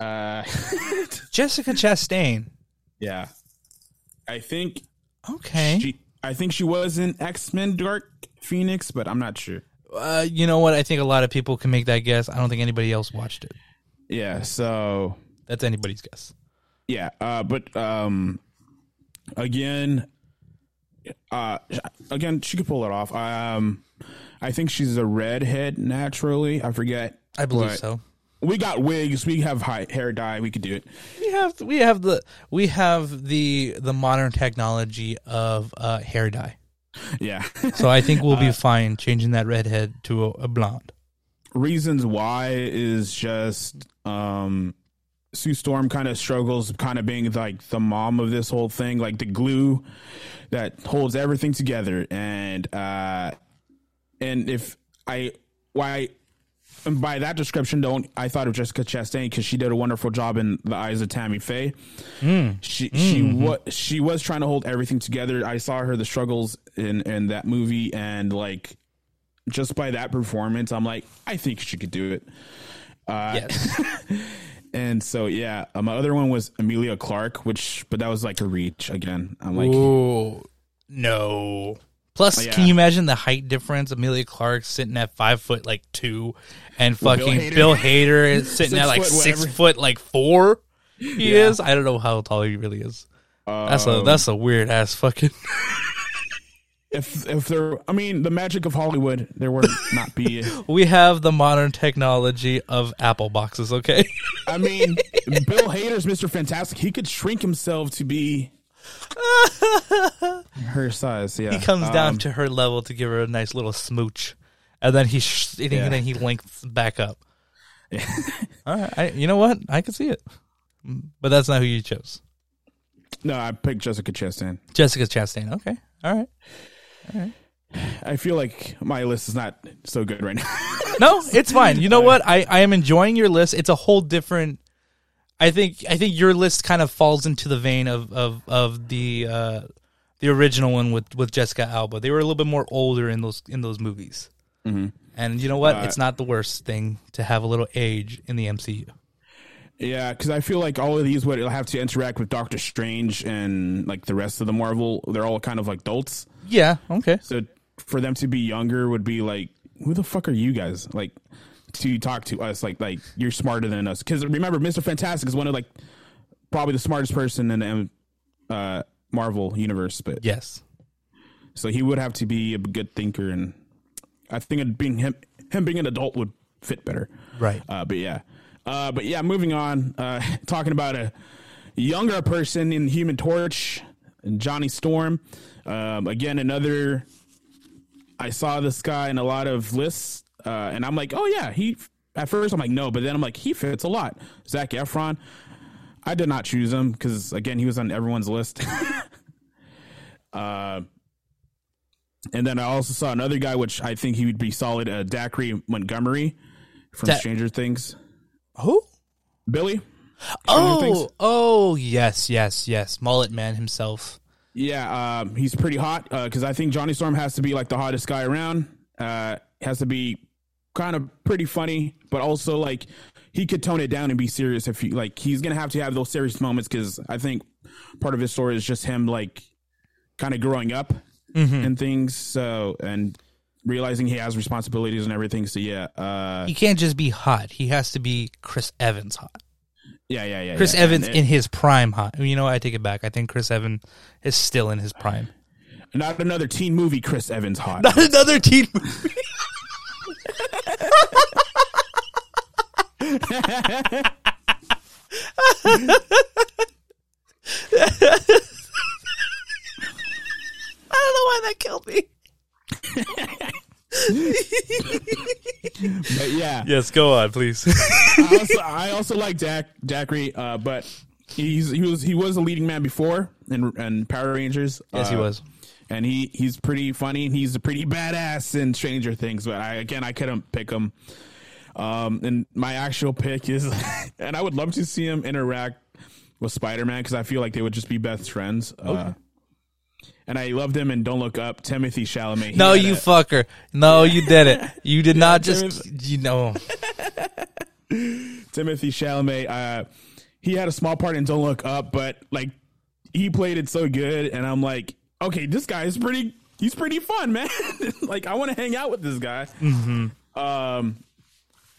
Uh, Jessica Chastain. yeah, I think Okay. she I think she was in X Men Dark Phoenix, but I'm not sure. uh, you know what? I think a lot of people can make that guess. I don't think anybody else watched it. Yeah, so That's anybody's guess. yeah, uh, but um, again, uh, again, she could pull it off. Um, I think she's a redhead naturally. I forget. I believe so. We got wigs. We have high hair dye. We could do it. We have we have the we have the the modern technology of uh, hair dye. Yeah. So I think we'll be fine changing that redhead to a, a blonde. Reasons why is just um, Sue Storm kind of struggles, kind of being like the mom of this whole thing, like the glue that holds everything together. And uh, and if I why by that description, don't I thought of Jessica Chastain because she did a wonderful job in the eyes of Tammy Faye. She she was she was trying to hold everything together. I saw her the struggles in in that movie, and like just by that performance, I'm like, I think she could do it. Uh, Yes. And so yeah, uh, my other one was Emilia Clarke, which but that was like a reach again. I'm like, Ooh, no. Plus, Oh, yeah. can you imagine the height difference? Emilia Clarke sitting at five foot like two, and Bill fucking Hader. Bill Hader is sitting at like foot six whatever. foot like four. He Yeah. is. I don't know how tall he really is. That's a um, that's a weird ass fucking. if if there, I mean, the magic of Hollywood, there would not be. we have the modern technology of Apple boxes. Okay. I mean, Bill Hader's Mr. Fantastic. He could shrink himself to be her size. Yeah, he comes down Um, to her level to give her a nice little smooch, and then he sh- and Yeah. then he lengthens back up. All right, I, you know what? I can see it, but that's not who you chose. No, I picked Jessica Chastain. Jessica Chastain. Okay, all right. I feel like my list is not so good right now. No, it's fine. You know what? I, I am enjoying your list. It's a whole different. I think I think your list kind of falls into the vein of of of the uh, the original one with with Jessica Alba. They were a little bit more older in those in those movies. And you know what? it's not the worst thing to have a little age in the MCU. yeah, because I feel like all of these would have to interact with Doctor Strange and like the rest of the Marvel. They're all kind of like adults. Yeah. Okay. So for them to be younger would be like, who the fuck are you guys? Like to talk to us like like you're smarter than us. Because remember, Mister Fantastic is one of like probably the smartest person in the uh, Marvel universe. But Yes. so he would have to be a good thinker, and I think being him him being an adult would fit better. Right. Uh, but yeah, uh, but yeah, moving on. Uh, talking about a younger person in Human Torch, Johnny Storm. Um, again, another. I saw this guy in a lot of lists, uh, and I'm like, oh yeah, he. At first, I'm like, no, but then I'm like, he fits a lot. Zac Efron. I did not choose him because again, he was on everyone's list. uh, and then I also saw another guy, which I think he would be solid, uh, Dacre Montgomery from Stranger Things. Who? Billy. Oh. Oh. Yes. Yes. Yes. Mullet Man himself. Yeah, um, he's pretty hot because I think Johnny Storm has to be like the hottest guy around. Uh, has to be kind of pretty funny, but also like he could tone it down and be serious if he like he's gonna have to have those serious moments because I think part of his story is just him like kind of growing up and things. So and realizing he has responsibilities and everything. So yeah, uh, He can't just be hot. He has to be Chris Evans hot. yeah, yeah, yeah. Chris yeah. Evans And- in his prime hot. You know, what? I take it back. I think Chris Evans is still in his prime. not another teen movie. Chris Evans hot. Not another teen movie. I don't know why that killed me. but yeah, Yes, go on, please. I also, I also like Dak Dacre, uh, but he's he was he was a leading man before in, in Power Rangers. yes, he uh, was. and he he's pretty funny. and He's a pretty badass in Stranger Things. But I again I couldn't pick him. Um, and my actual pick is, and I would love to see him interact with Spider Man because I feel like they would just be best friends. Uh, and I loved him in Don't Look Up. Timothy Chalamet. He No, you a- fucker. No, you did it. You did not just. Timothy- You know. Timothy Chalamet. Uh, he had a small part in Don't Look Up, but like he played it so good, and I'm like, okay, this guy is pretty. He's pretty fun, man. like I want to hang out with this guy. Um,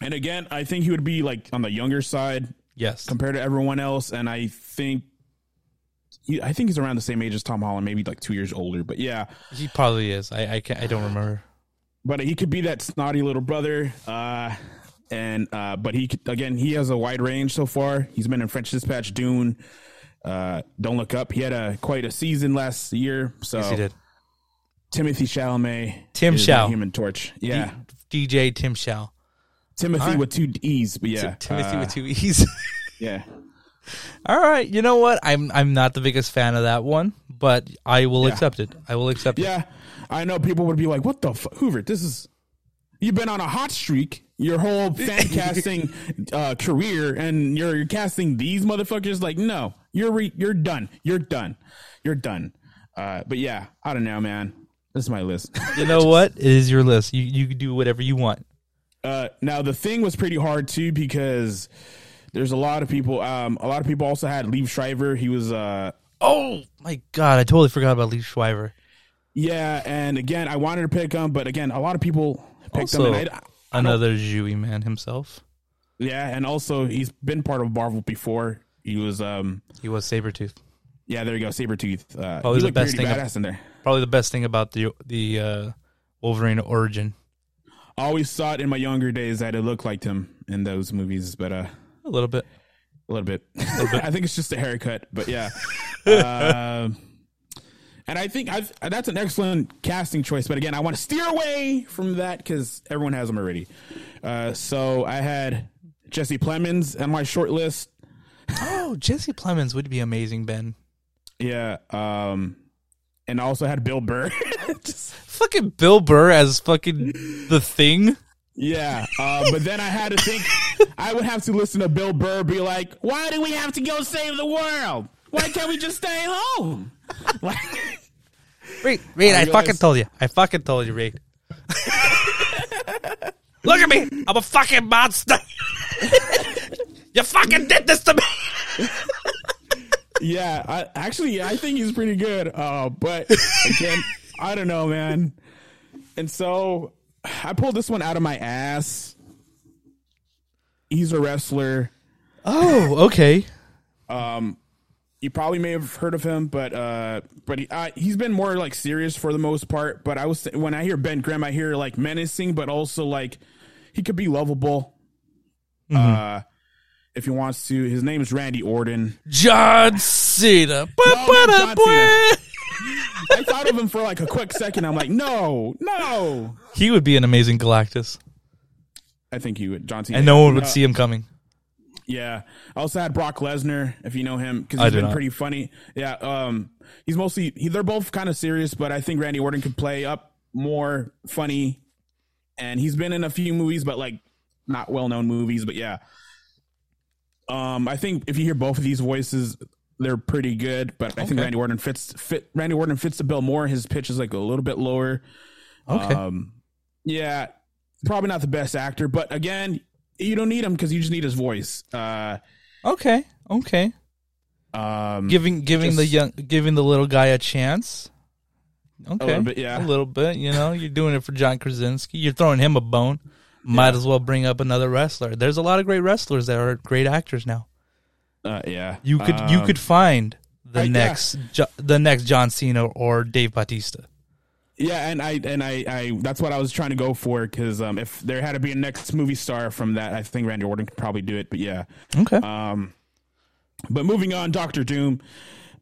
and again, I think he would be like on the younger side Yes. compared to everyone else, and I think. He, I think he's around the same age as Tom Holland, maybe like two years older. But yeah, He probably is. I I, can't, I don't remember. but he could be that snotty little brother. Uh, and uh, but he could, again, he has a wide range so far. He's been in French Dispatch, Dune, uh, Don't Look Up. He had a quite a season last year. So Yes, he did. Timothy Chalamet, Tim is Shaw. Human Torch. Yeah, DJ Tim Shaw. Timothy Alright. with two E's. But yeah, Timothy uh, with two E's. Yeah, All right. You know what? I'm I'm not the biggest fan of that one, but I will Yeah. accept it. I will accept it. yeah. I know people would be like, "What the f- Hoover? This is." You've been on a hot streak your whole fan casting uh, career, and you're, you're casting these motherfuckers. Like, no, you're re- you're done. You're done. You're done. Uh, but yeah, I don't know, man. This is my list. You know what? It is your list. You you can do whatever you want. uh, now the thing was pretty hard too because there's a lot of people. Um, a lot of people also had Liev Schreiber. He was uh, Oh my god! I totally forgot about Liev Schreiber. yeah, and again, I wanted to pick him, but again, a lot of people picked Also, him. And I, I Another Jewy man himself. Yeah, and also he's been part of Marvel before. He was, um, He was Sabretooth. yeah, there you go, Sabretooth. Uh, Probably he the best thing ab- badass in there. Probably the best thing about the the uh, Wolverine origin. I always thought in my younger days that it looked like him in those movies, but uh, A little bit. a little bit. I think it's just a haircut, but yeah. uh, and I think I've, that's an excellent casting choice. But again, I want to steer away from that because everyone has them already. Uh, so I had Jesse Plemons on my short list. Oh, Jesse Plemons would be amazing, Ben. Yeah. Um, and I also had Bill Burr. Just- Fucking Bill Burr as fucking the thing. Yeah, uh, but then I had to think I would have to listen to Bill Burr be like, "Why do we have to go save the world? Why can't we just stay home?" Like, Reed, Reed, I, realize- fucking told you. I fucking told you, Reed. Look at me. I'm a fucking monster. you fucking did this to me. yeah, I, actually, I think he's pretty good. Uh, but again, I don't know, man. And so I pulled this one out of my ass. He's a wrestler. Oh, okay. um, you probably may have heard of him, but uh, but he uh, he's been more like serious for the most part. But I was when I hear Ben Grimm, I hear like menacing, but also like he could be lovable. Uh, if he wants to, his name is Randy Orton. John Cena. not John Cena. I thought of him for like a quick second. I'm like, no, no. He would be an amazing Galactus, I think he would. John Cena. and no one would Uh, see him coming. Yeah. I also had Brock Lesnar, if you know him, because I he's do been not. pretty funny. Yeah. Um, he's mostly he, they're both kind of serious, but I think Randy Orton could play up more funny. And he's been in a few movies, but like not well known movies. But yeah. Um, I think if you hear both of these voices, they're pretty good. But I think Randy Orton fits fit Randy Orton fits the bill more. His pitch is like a little bit lower. Okay. Um, yeah, probably not the best actor, but again, you don't need him because you just need his voice. Uh, okay. Okay. um, Giving giving the young giving the little guy a chance. Okay. little bit, yeah. A little bit. You know, you're doing it for John Krasinski. You're throwing him a bone. Might as well bring up another wrestler. There's a lot of great wrestlers that are great actors now. Uh, yeah, You could you Um, could find the I- next Jo- the next John Cena or Dave Batista. yeah, and I and I, I that's what I was trying to go for because um, if there had to be a next movie star from that, I think Randy Orton could probably do it. But yeah, Okay. um, but moving on, Doctor Doom.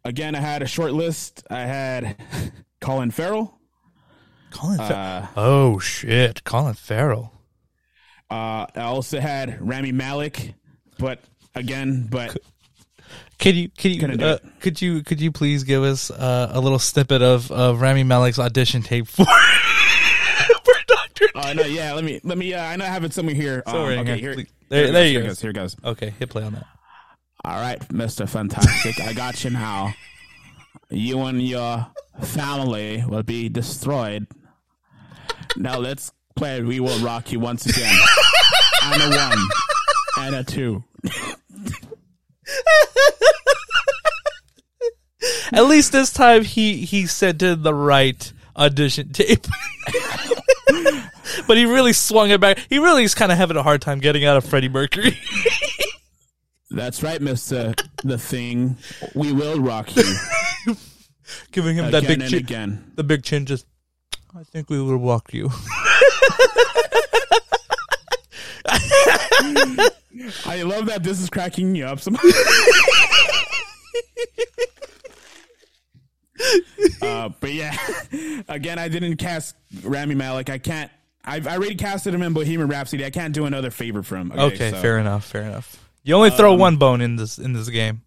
Again, I had a short list. I had Colin Farrell. Colin Farrell. Uh, oh shit, Colin Farrell. uh, I also had Rami Malek, but again, but Could you could you Couldn't uh, could you could you please give us uh, a little snippet of of Rami Malek's audition tape for for Doctor? uh, no, yeah. Let me let me. Uh, I know I have it somewhere here. Um, Somewhere in okay, here. here, There- here, there goes, you here go. goes. Here goes. Okay, hit play on that. All right, Mister Fantastic, I got you now. You and your family will be destroyed. Now let's play We Will Rock You once again. and a one and a two. At least this time he he sent in the right audition tape. but he really swung it back. He really is kind of having a hard time getting out of Freddie Mercury. That's right, Mister The Thing. We will rock you Giving him that big and chin, again. the big chin. Just, I think we will rock you. I love that this is cracking me up. Some- uh, but yeah, again, I didn't cast Rami Malek. I can't. I've I already casted him in Bohemian Rhapsody. I can't do another favor for him. Okay, so- fair enough. Fair enough. You only throw one bone in this in this game.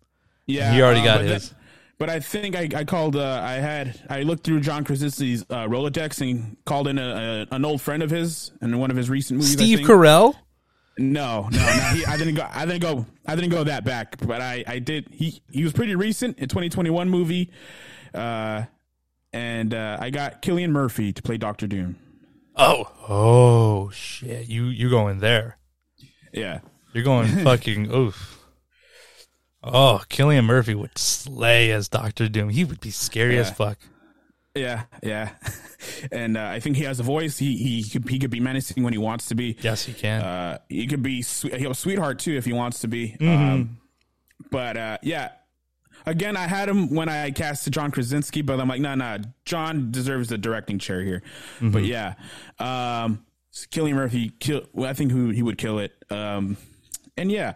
Yeah, He already uh, got but his. that- but I think I, I called. Uh, I had. I looked through John Krasinski's uh, Rolodex and called in a, a, an old friend of his in one of his recent movies. I Steve think. Carell. No, no, no. He, I didn't go. I didn't go. I didn't go that back. But I, I did. He, he was pretty recent. A 2021 movie. Uh, and uh, I got Cillian Murphy to play Doctor Doom. Oh, oh shit! You you going there? Yeah, You're going fucking oof. Oh, Cillian Murphy would slay as Doctor Doom. He would be scary as fuck. Yeah, yeah. and uh, I think he has a voice. He he could he could be menacing when he wants to be. Yes, he can. Uh, he could be sweet, he a sweetheart too if he wants to be. Mm-hmm. Um, but uh, yeah, again, I had him when I cast John Krasinski, but I'm like, no, no, John deserves the directing chair here. Mm-hmm. But yeah, um, Cillian Murphy, kill. Well, I think who he would kill it. Um, and yeah.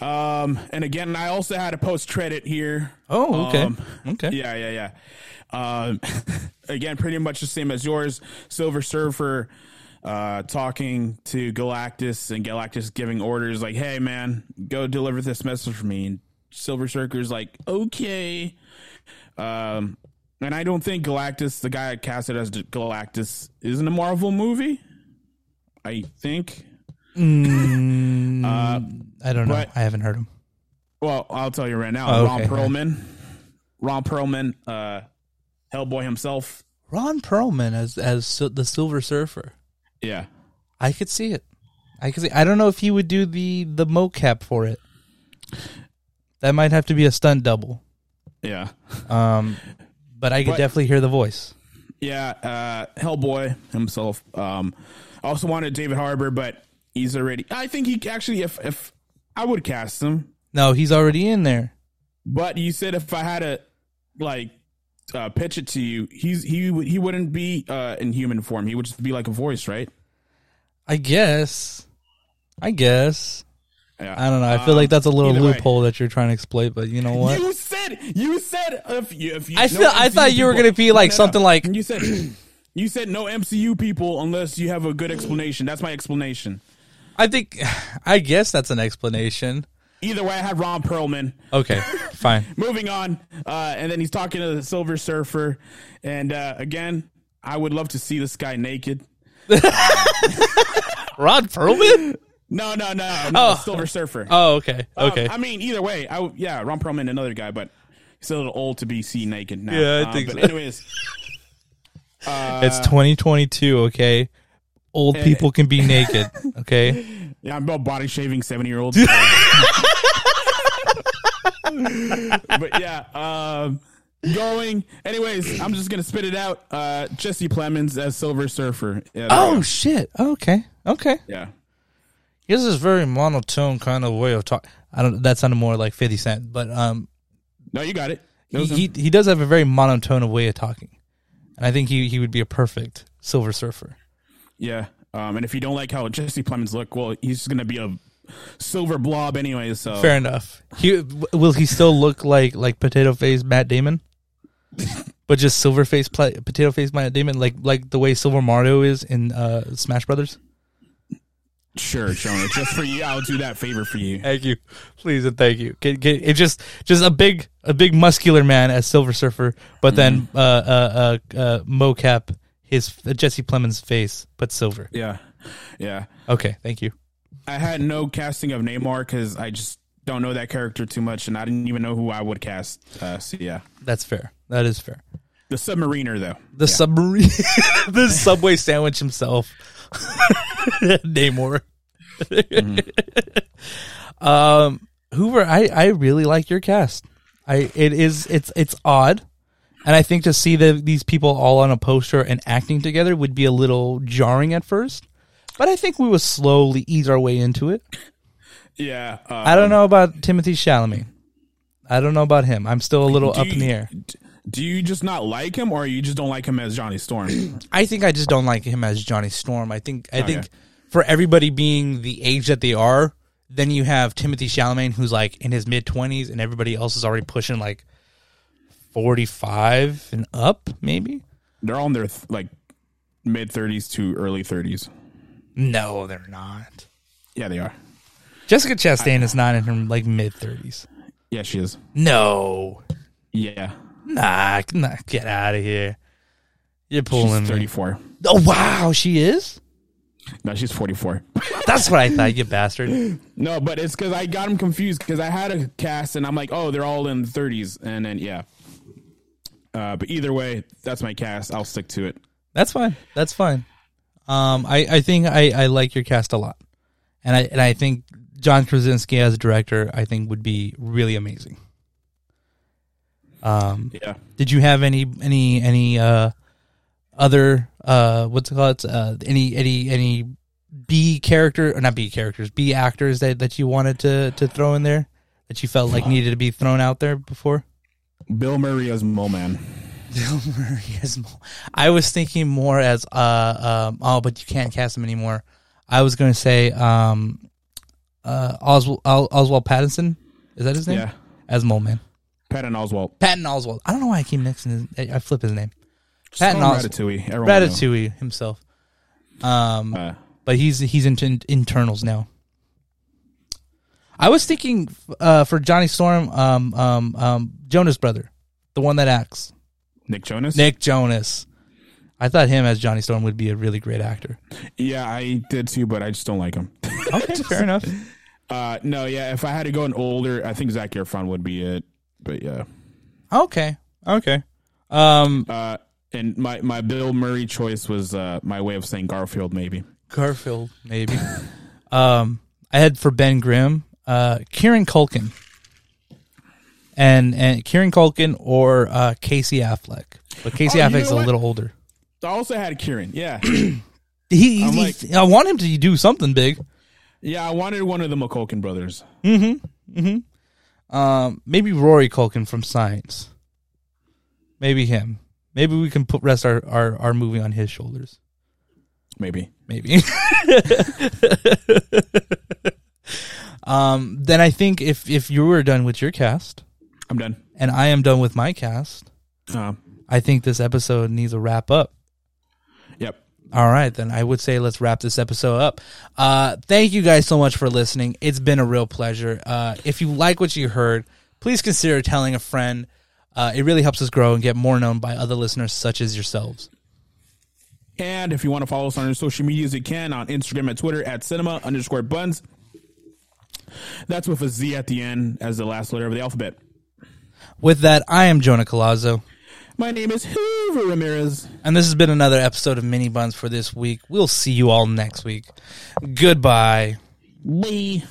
Um, and again, I also had a post credit here. oh, okay, um, okay. Yeah, yeah, yeah. Um, again, pretty much the same as yours. Silver Surfer uh, talking to Galactus, and Galactus giving orders like, "Hey, man, go deliver this message for me." And Silver Surfer's like, "Okay." Um, and I don't think Galactus, the guy I casted as Galactus, is in a Marvel movie. I think. Mm, Uh, I don't know. but- I haven't heard him. Well, I'll tell you right now. Oh, Ron. Perlman, Ron Perlman, uh, Hellboy himself. Ron Perlman as as the Silver Surfer. Yeah, I could see it. I could see. I don't know if he would do the the mocap for it. That might have to be a stunt double. yeah, Um, but I could But- definitely hear the voice. yeah. Uh, Hellboy himself. Um, I also wanted David Harbour, but he's already. I think he actually, if if I would cast him, No, he's already in there. but you said if I had to like uh, pitch it to you, he's he would he wouldn't be uh, in human form. He would just be like a voice, right? I guess. I guess. Yeah. I don't know. I feel Um, like that's a little either way. loophole that you're trying to exploit, but you know what? You said you said if you if you I feel- I thought you were gonna be like something like- you said you said no MCU people unless you have a good explanation. That's my explanation. I think, I guess that's an explanation. Either way, I had Ron Perlman. Okay, fine. Moving on, uh, and then he's talking to the Silver Surfer, and uh, again, I would love to see this guy naked. Ron Perlman? No, no, no, no, Oh. Silver Surfer. Oh, okay, Um, okay. I mean, either way, I w- yeah, Ron Perlman, another guy, but he's a little old to be seen naked now. Yeah, I Um, think but so. anyways, uh, it's 2022. Okay, old people can be naked. Okay, Yeah, I'm about body shaving seventy year olds. but yeah, um, going. Anyways, I'm just gonna spit it out. Uh, Jesse Plemons as Silver Surfer. Yeah, there Oh go. shit. Okay. Okay. yeah. He has this very monotone kind of way of talking. I don't. That sounded more like Fifty Cent, but um, No, you got it. That he, was him. he he does have a very monotone way of talking, and I think he he would be a perfect Silver Surfer. yeah. Um, and if you don't like how Jesse Plemons look, well, he's gonna be a silver blob anyway. So Fair enough. He will he still look like like potato face Matt Damon, but just silver face pla potato face Matt Damon, like like the way Silver Mario is in uh, Smash Brothers. sure, Jonah. just for you, I'll do that favor for you. Thank you, please and thank you. Get, get, it's just just a big a big muscular man as Silver Surfer, but then uh, uh, uh, uh, mocap his uh, Jesse Plemons' face, but silver. Yeah, yeah. Okay, thank you. I had no casting of Namor because I just don't know that character too much, and I didn't even know who I would cast. Uh, so yeah, That's fair. That is fair. the Submariner though. The submarine, the Subway sandwich himself, Namor. um, Hoover, I I really like your cast. I it is it's it's odd, and I think to see the these people all on a poster and acting together would be a little jarring at first. But I think we will slowly ease our way into it. Yeah, uh, I don't know about Timothy Chalamet. I don't know about him. I'm still a little up you- in the air. Do you just not like him, or you just don't like him as Johnny Storm? I think I just don't like him as Johnny Storm. I think I Okay. think for everybody being the age that they are, then you have Timothy Chalamet who's like in his mid twenties, and everybody else is already pushing like forty five and up, maybe. They're all in their th- like mid thirties to early thirties. No, they're not. Yeah, they are. Jessica Chastain is not in her like mid thirties. Yeah, she is. No, Yeah, nah, nah, get out of here. You're pulling she's me. thirty four. Oh wow, she is. No, she's forty four. That's what I thought, you bastard. No, but it's because I got him confused because I had a cast and I'm like, oh, they're all in the 30s, and then yeah. Uh, but either way, that's my cast. I'll stick to it. That's fine. That's fine. Um, I, I think I, I like your cast a lot, and I and I think John Krasinski as a director I think would be really amazing. Um, Yeah. did you have any any any uh other uh what's it called uh any any any B character or not B characters B actors that that you wanted to to throw in there that you felt like needed to be thrown out there before? Bill Murray as Mole Man. Bill Murray as Mo- I was thinking more as uh um oh but you can't cast him anymore. I was going to say um uh Oswald Os- Oswald Pattinson is that his name? Yeah. As Mole Man. Patton Oswalt. Patton Oswalt. I don't know why I keep mixing his I I flip his name. Patton Patton Os- Ratatouille. Everyone. Ratatouille himself. Um Uh, but he's he's in in- internals now. I was thinking uh for Johnny Storm um um um Jonas brother, the one that acts. Nick Jonas. Nick Jonas. I thought him as Johnny Storm would be a really great actor. Yeah, I did too, but I just don't like him. Okay, fair enough. Uh, no, yeah. If I had to go an older, I think Zac Efron would be it. But yeah. Okay, okay. Um, Uh, and my my Bill Murray choice was uh my way of saying Garfield, maybe. Garfield maybe. um, I had for Ben Grimm, uh, Kieran Culkin, and and Kieran Culkin or uh, Casey Affleck, but Casey Oh, you Affleck's know a little older. I also had Kieran. Yeah, He, he, I'm I want him to do something big. yeah. I wanted one of the McCulkin brothers. Mhm. Mhm. Um, maybe Rory Culkin from Signs. Maybe him. Maybe we can put rest our, our, our movie on his shoulders. Maybe. Maybe. um, then I think if if you were done with your cast I'm done. and I am done with my cast, Uh, I think this episode needs a wrap up. yep. All right, then I would say let's wrap this episode up. Uh, thank you guys so much for listening. It's been a real pleasure. Uh, if you like what you heard, please consider telling a friend. Uh, it really helps us grow and get more known by other listeners such as yourselves. And if you want to follow us on our social medias, you can on Instagram and Twitter at cinema underscore buns. That's with a Z at the end as the last letter of the alphabet. With that, I am Jonah Colazzo, My name is Hoover Ramirez. and this has been another episode of Mini-Bunz for this week. We'll see you all next week. Goodbye. Bye.